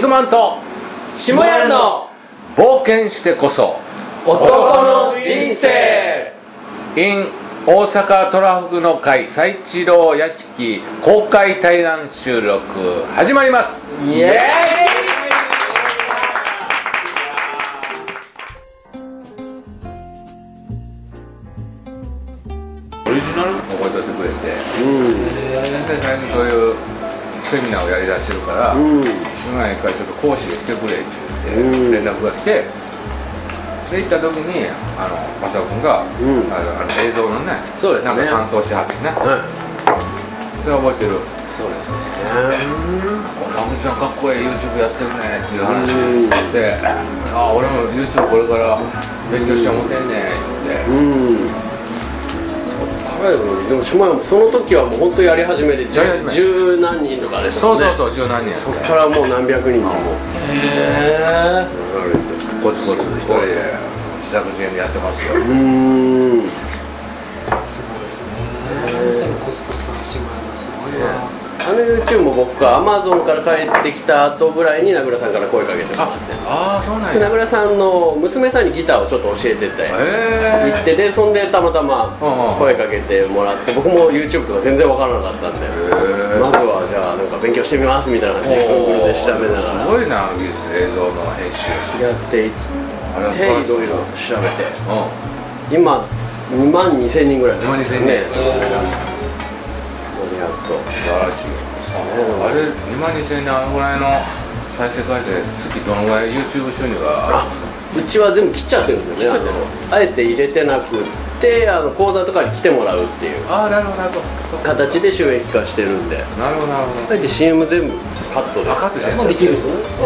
肉まんと下屋の冒険してこそ。男の人生。In 大阪トラフグの会最一郎屋敷公開対談収録始まります。イエーイ。オリジナル？覚えといてくれて。で最近そういうセミナーをやりだしてるから、うん。今一回ちょっと講師で来てくれって言って連絡が来てで行った時にあの正雄君が、うん。あのあの映像のねそうですね。なんか担当してはってね。それ覚えてる。そうですね「かむちゃんかっこいい YouTube やってるね」っていう話で「あ俺も YouTube これから勉強しよう思ってんねん」ってでもその時はもう本当やり始めてやり始め十何人とかでしょそうそうそう十何人。やそっからもう何百人も。へえコツコツ一人で自作自演でやってますよ。うーん。すごいですね。コツコツさ島屋のすごいわあの YouTube も僕が Amazon から帰ってきた後ぐらいに名倉さんから声かけてもらって。ああそうなんや。で名倉さんの娘さんにギターをちょっと教えててへ行ってでそんでたまたま声かけてもらって僕も YouTube とか全然わからなかったんでえまずはじゃあなんか勉強してみますみたいな感じで Google で調べながら。すごいな技術映像の編集。やっていっていいろいろ調べて。う今2万2000人ぐらい2万2000人。ねとん素晴らしい。あれ2万2000年あのぐらいの再生回数月どのぐらい YouTube 収入があるうちは全部切っちゃってるんですよね。あえて入れてなくってあの講座とかに来てもらうっていう。ああなるほどなるほど。形で収益化してるんで。なるほどなるほど。あえて CM 全部カットで。あカットしてんのもうできる。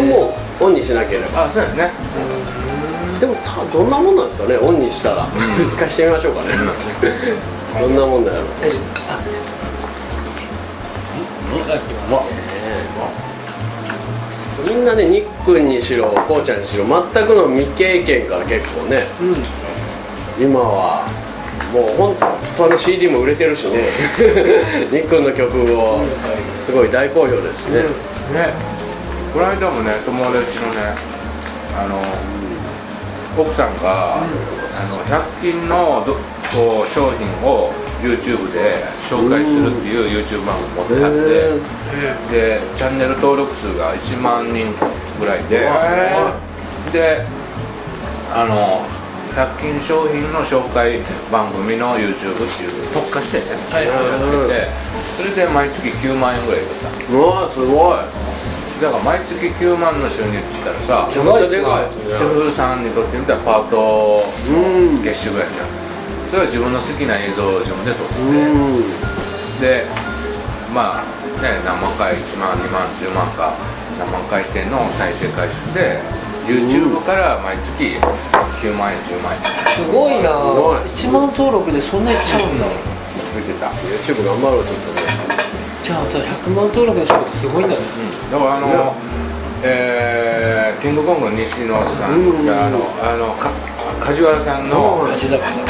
もうオンにしなければ。あそうですね。でもたどんなもんなんですかね？オンにしたら。一回してみましょうかね。どんなもんだろうみんなねニックンにしろこうちゃんにしろ全くの未経験から結構ね今はもう本当に CD も売れてるしね。ニックンの曲をすごい大好評ですしね。ね。この間もね友達のねあの奥さんが、あの100均のどこう商品を YouTube で紹介するっていう YouTube 番組持ってあってでチャンネル登録数が1万人ぐらいでであの100均商品の紹介番組の YouTube っていう特化してね、はいやっててそれで毎月9万円ぐらい入れた。うわすごい。だから毎月9万の収入って言ったらさめちゃめちゃでかい。主婦さんにとってみたらパートうん。月収ぐらいじゃんそれは自分の好きな映像を自分で撮って。うん。でまあね何万回1万2万10万か何万回転の再生回数で YouTube から毎月9万円10万円。すごいな。ごい。1万登録でそんなにいっちゃうんだ。増えてた、YouTube 頑張ろうちょっとね。じゃあさ100万登録の人がすごいんだね。だからあの、えーキングコングの西野さんうん。があのあのか梶原さんの勝坂さん。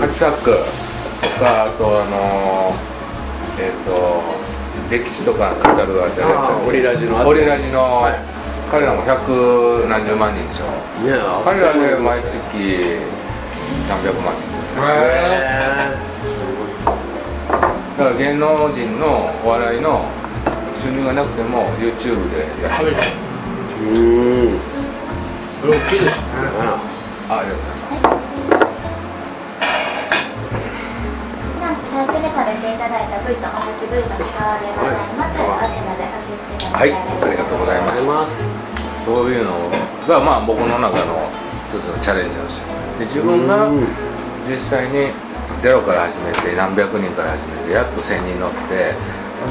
カチサックとかあとあのえっ、と歴史とか語るあれオリラジのオリラジの、彼らも百何十万人でしょね彼らで毎月何百万人。へだから芸能人のお笑いの収入がなくても YouTube でやってる。えうん。これ大きいですね。あありがとうございます最初に食べていただいた部位と同じ部位の皮でございます。はいありがとうございますそういうのがまあ僕の中の一つのチャレンジなん。ですよで自分が実際にゼロから始めて何百人から始めてやっと1000人乗って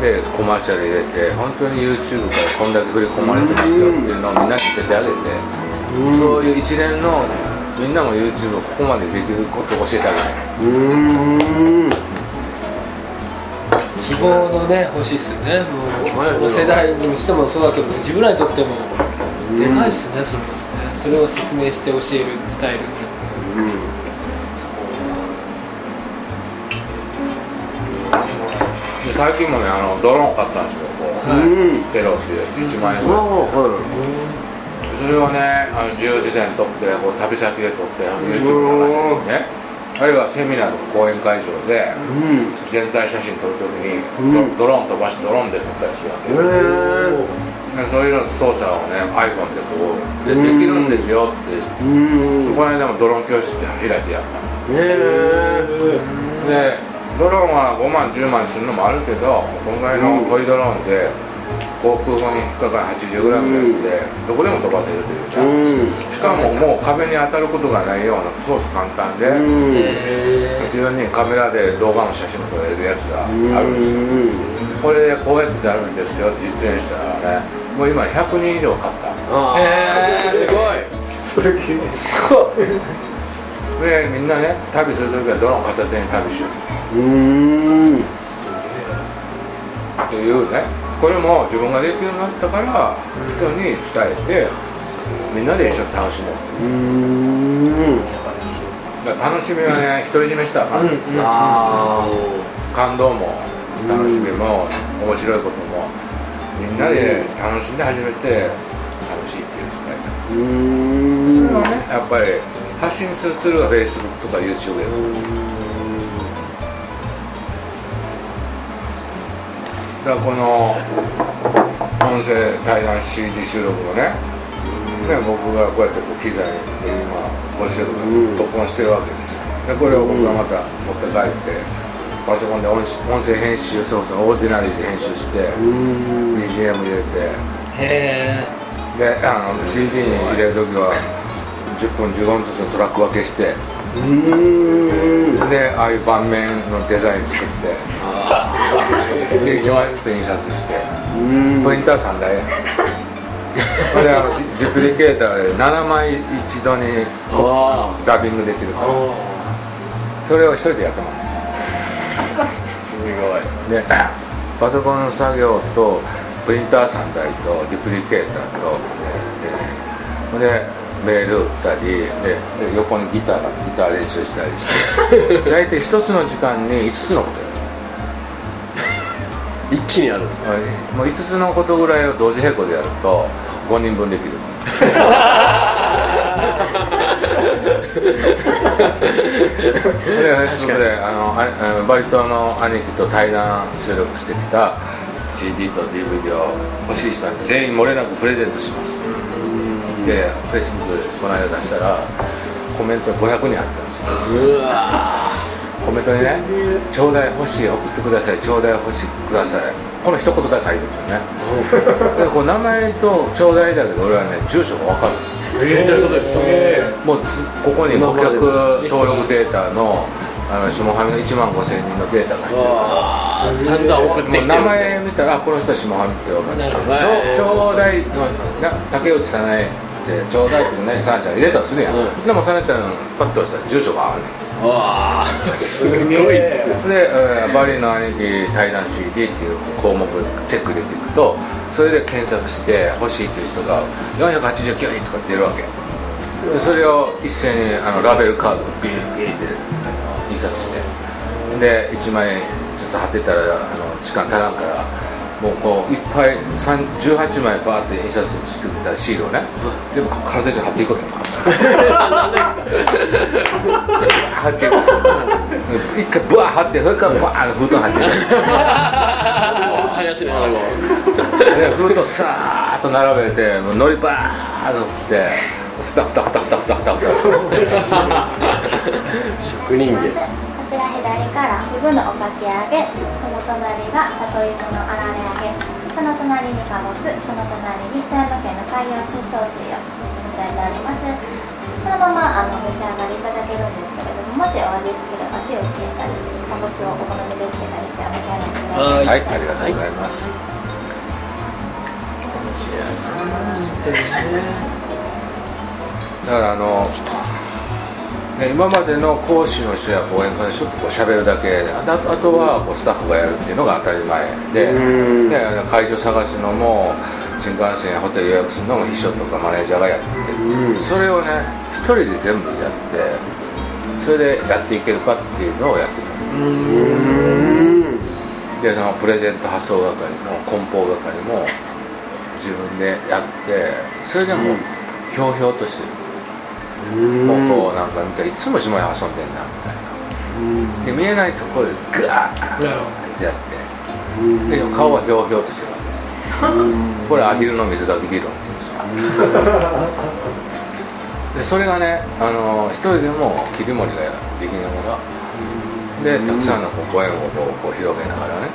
でコマーシャル入れて本当に YouTube からこんだけ振り込まれてますよっていうのをみんなに見せてあげて、そういう一連のみんなも YouTube をここまでできることを教えてあげたいうん。希望のね欲しいっすよね。もはいう世代にしてもそうだけど自分らにとってもでかいっすねそれですね。それを説明して教える伝えるで最近もねあのドローン買ったんですよ。こう、うん。テロっていうやつ1万円ぐらい。それをねあの自由自在に撮ってこう旅先で撮って YouTube に流してね。あるいはセミナーとか講演会場で全体写真撮るときに、うん。ドドローン飛ばしてドローンで撮ったりするわけでそういうの操作をね iPhone でこうでできるんですよって。うん。この間もドローン教室って開いてやった。でドローンは5万10万するのもあるけどこのぐらいのトイドローンで航空法に引っかかる 80g のやつでどこでも飛ばせるというか、うん。しかももう壁に当たることがないような操作簡単で、うん。へ自分にカメラで動画の写真も撮れるやつがあるんですよ、うん。これでこうやってやるんですよ実演したらね。もう今100人以上買った。へすごい。え。すごいでみんなね旅する時はドローン片手に旅しよう。うん。っていうね。これも自分ができるようになったから人に伝えてみんなで一緒に楽しもう。うん。楽しみはね独り占めしたらあかん、あ感動も楽しみも面白いこともみんなで楽しんで初めて楽しいっていう世界あうん。それはねやっぱり発信するツールが Facebook とか YouTube やだからこの音声対談 CD 収録のねね僕がこうやってこう機材で今ごしてる録音してるわけですよ。でこれを僕がまた持って帰ってパソコンで音音声編集ソフトのオーディナリーで編集して BGM 入れて。へであの CD に入れる時は10分15分ずつのトラック分けしてうん。でああいう盤面のデザイン作ってで1枚ずつ印刷してプリンター3台これあのディプリケーターで7枚一度にあダビングできるから。それを一人でやってます。すごい。でパソコンの作業とプリンター3台とディプリケーターとでででメール打ったりでで横にギターがギター練習したりして。大体一つの時間に5つのことやる。一気にやる。もう5つのことぐらいを同時並行でやると5人分できる。で Facebook であのあバリ島の兄貴と対談収録してきた CD と DVD を欲しい人は全員漏れなくプレゼントしますで Facebook でこの間出したらコメント500人あったんですよ。うわコメントにね「ちょうだい欲しい送ってくださいちょうだい欲しいください」この一言だけ書いてるんですよね。でこう名前とちょうだいだけど俺はね住所が分かる。えどういうことですか？もうつここに顧客登録データのあの下半身の1万5000人のデータが入ってる。ああ散々送ってきて名前見たらあこの人は下半身って分かなるちょうだいのな竹内さないってちょうだいってねさなちゃん入れたらするやん、うん。でもさなちゃんパッと押したら住所があるねん。わあすごいっすで、えーバリの兄貴対談 CD っていう項目チェック入れていくとそれで検索して欲しいっていう人が489人とか出るわけ。でそれを一斉にあのラベルカードをビリビリってあの印刷して。で1枚ずつ貼ってたらあの時間足らんからもうこういっぱい3 18枚バーって印刷してくれたシールをね全部体中に貼っていくわけ貼っていく一回ブワー貼ってそれからバーッ封筒貼って。いくで封筒さーっと並べてもうのりバーッと振ってふたふたふたふたふたふたふた。職人芸こちら左からフグのおかき揚げその隣が里芋のあられ揚げその隣にかぼすその隣に富山県の海洋深層水をされております。そのままあの召し上がりいただけるんですけれどももしお味付けでお塩をつけたりかぼすをお好みでつけたりしてお召し上がりいただはい。はい。ありがとうございます、だからあの、ね、今までの講師の人や講演家の人とこう喋るだけああとあとはこうスタッフがやるっていうのが当たり前で会場探すのも新幹線やホテル予約するのも秘書とかマネージャーがやってうん。それをね一人で全部やってそれでやっていけるかっていうのをやってた。うん。でそのプレゼント発送係も梱包係も自分でやってそれでもひょうひょうとしてる、もうこうなんか見たらいつも下屋遊んでんなみたいな。で見えないところでグワーいやってやって。で顔はひょうひょうとしてるわけですよ。これアヒルの水かき理論っていうんですよ。でそれがねあの一人でも切り盛りができながらでたくさんのこうご縁をこう広げながらね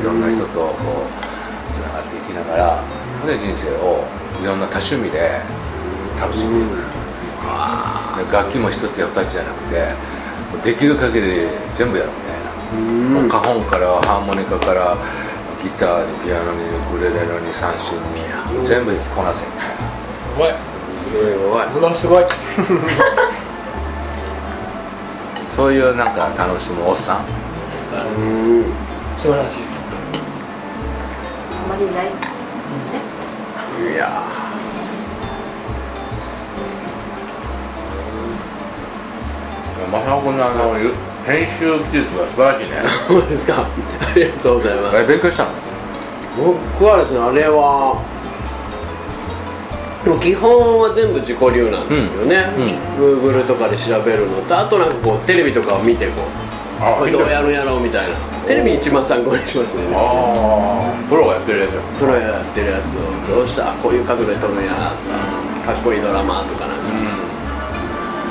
いろんな人とこうつながっていきながらで人生をいろんな多趣味で楽しんでいくで楽器も一つや二つじゃなくてできる限り全部やるみたいなもうカホンからハーモニカからギターにピアノにウクレレに三振に全部こなせみたいなすごい。すごい。僕はすごい。そういうなんか楽しむおっさん。素晴らしいうん。素晴らしい。ですあまりいないですね。いやマサオ君のあのゆ編集技術が素晴らしいね。ーそうですか。ありがとうございます。え勉強したの？僕はですねあれは基本は全部自己流なんですよね、Google とかで調べるのとあとなんかこうテレビとかを見てこうあこれどうやるんやろうみたいな。テレビ一番参考にしますね。ああプロがやってるやつ。やプロやってるやつをどうした？こういう角度で撮るんや。なとかかっこいいドラマとかなんか。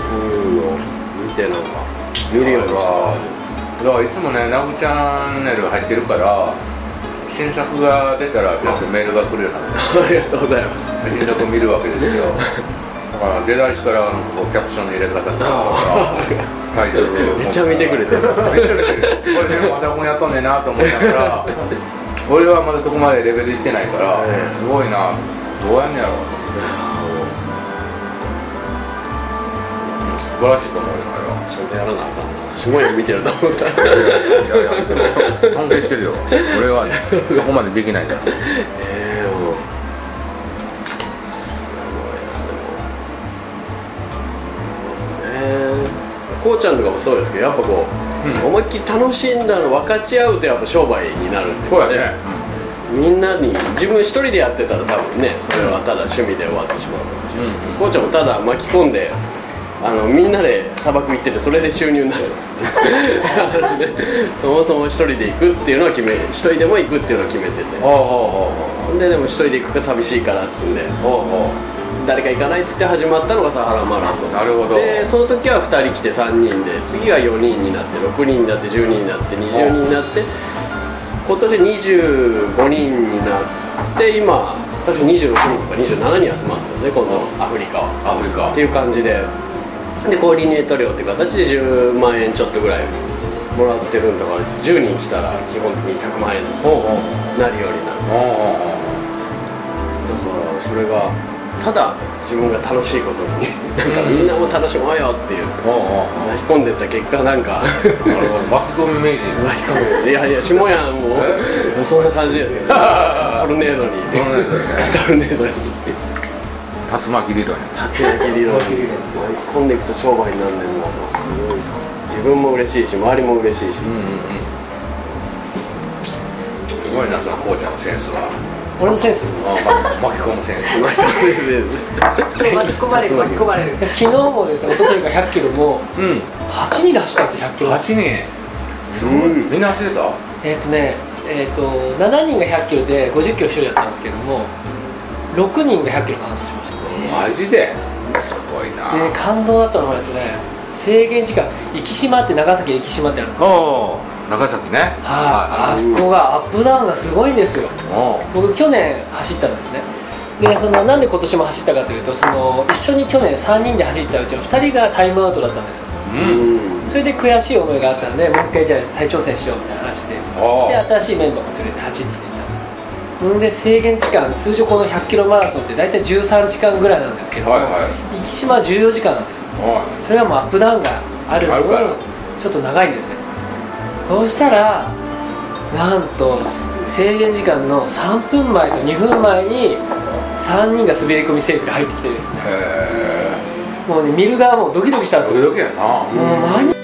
そういうのを見てなんか。見るよだからいつもね「ナグチャンネル」入ってるから新作が出たら全部メールが来るようになってありがとうございます。新作を見るわけですよ。だから出だしからなんかこうキャプションの入れ方とかタイトルめっちゃ見てくれてる。めっちゃ見てる。これでもマサオ君やっとんねんなと思いながら俺はまだそこまでレベルいってないからすごいな。どうやんねやろ。う素晴らしいと思うよちゃんとやらなあかんな。すごい見てると思った。いやいやいつもそ尊敬してるよ。俺はね そこまでできないから。ええも。うえー、こうちゃんとかもそうですけどやっぱこう、うん。思いっきり楽しんだの分かち合うとやっぱ商売になるっていうかこうやね。みんなに自分一人でやってたら多分ねそれはただ趣味で終わってしまうかもしれない、こうちゃんもただ巻き込んであのみんなで砂漠行っててそれで収入になってますそもそも一人で行くっていうのは決め一人でも行くっていうのを決めてて。ででも一人で行くか寂しいからっつんで。誰か行かないっつって始まったのがサハラマラソン。なるほど。でその時は2人来て3人で次が4人になって6人になって10人になって20人になって今年25人になって今確か26人とか27人集まったんですね今度アフリカは。アフリカっていう感じででコーディネート料っていう形で10万円ちょっとぐらいもらってるんだから10人来たら基本的に100万円になるようになるだからそれがただ自分が楽しいことになんかみんなも楽しもうよっていう巻き込んでった結果なんか巻き込み名人。巻き込んでいやいや下やんもうそんな感じですよ。トルネードに。トルネードに 竜巻理論。竜巻理論に巻き込んでいくと商売になんねんなすごい。自分も嬉しいし周りも嬉しいし、うんうんうんすごいなそのこうちゃんのセンスは。俺のセンス巻き込むセンス。巻き込んで巻き込まれる。巻き込まれる。昨日もですね一昨日が100キロもうん。8人で走ったんですよ100キロ。8人。すごい。うんみんな走ってた？えっ、とねえっ、と7人が100キロで50キロ一人だったんですけども6人が100キロ完走しました。マジで？すごいな。で感動だったのはですね制限時間生島って長崎生島ってあるんですよ。おお長崎ね。はい、あそこがアップダウンがすごいんですよ。お僕去年走ったんですね。でそのなんで今年も走ったかというとその一緒に去年3人で走ったうちの2人がタイムアウトだったんですよ。うんそれで悔しい思いがあったんでもう一回じゃあ再挑戦しようみたいな話で。おで新しいメンバーも連れて走っていった。んで制限時間通常この100キロマラソンって大体13時間ぐらいなんですけど、はいはい。生島は14時間なんですそれはもうアップダウンがある分あるから。ちょっと長いんですね。そうしたらなんと制限時間の3分前と2分前に3人が滑り込みセーフで入ってきてですね。へもうね見る側もドキドキしたんですよ。えドキドキやな。もう間に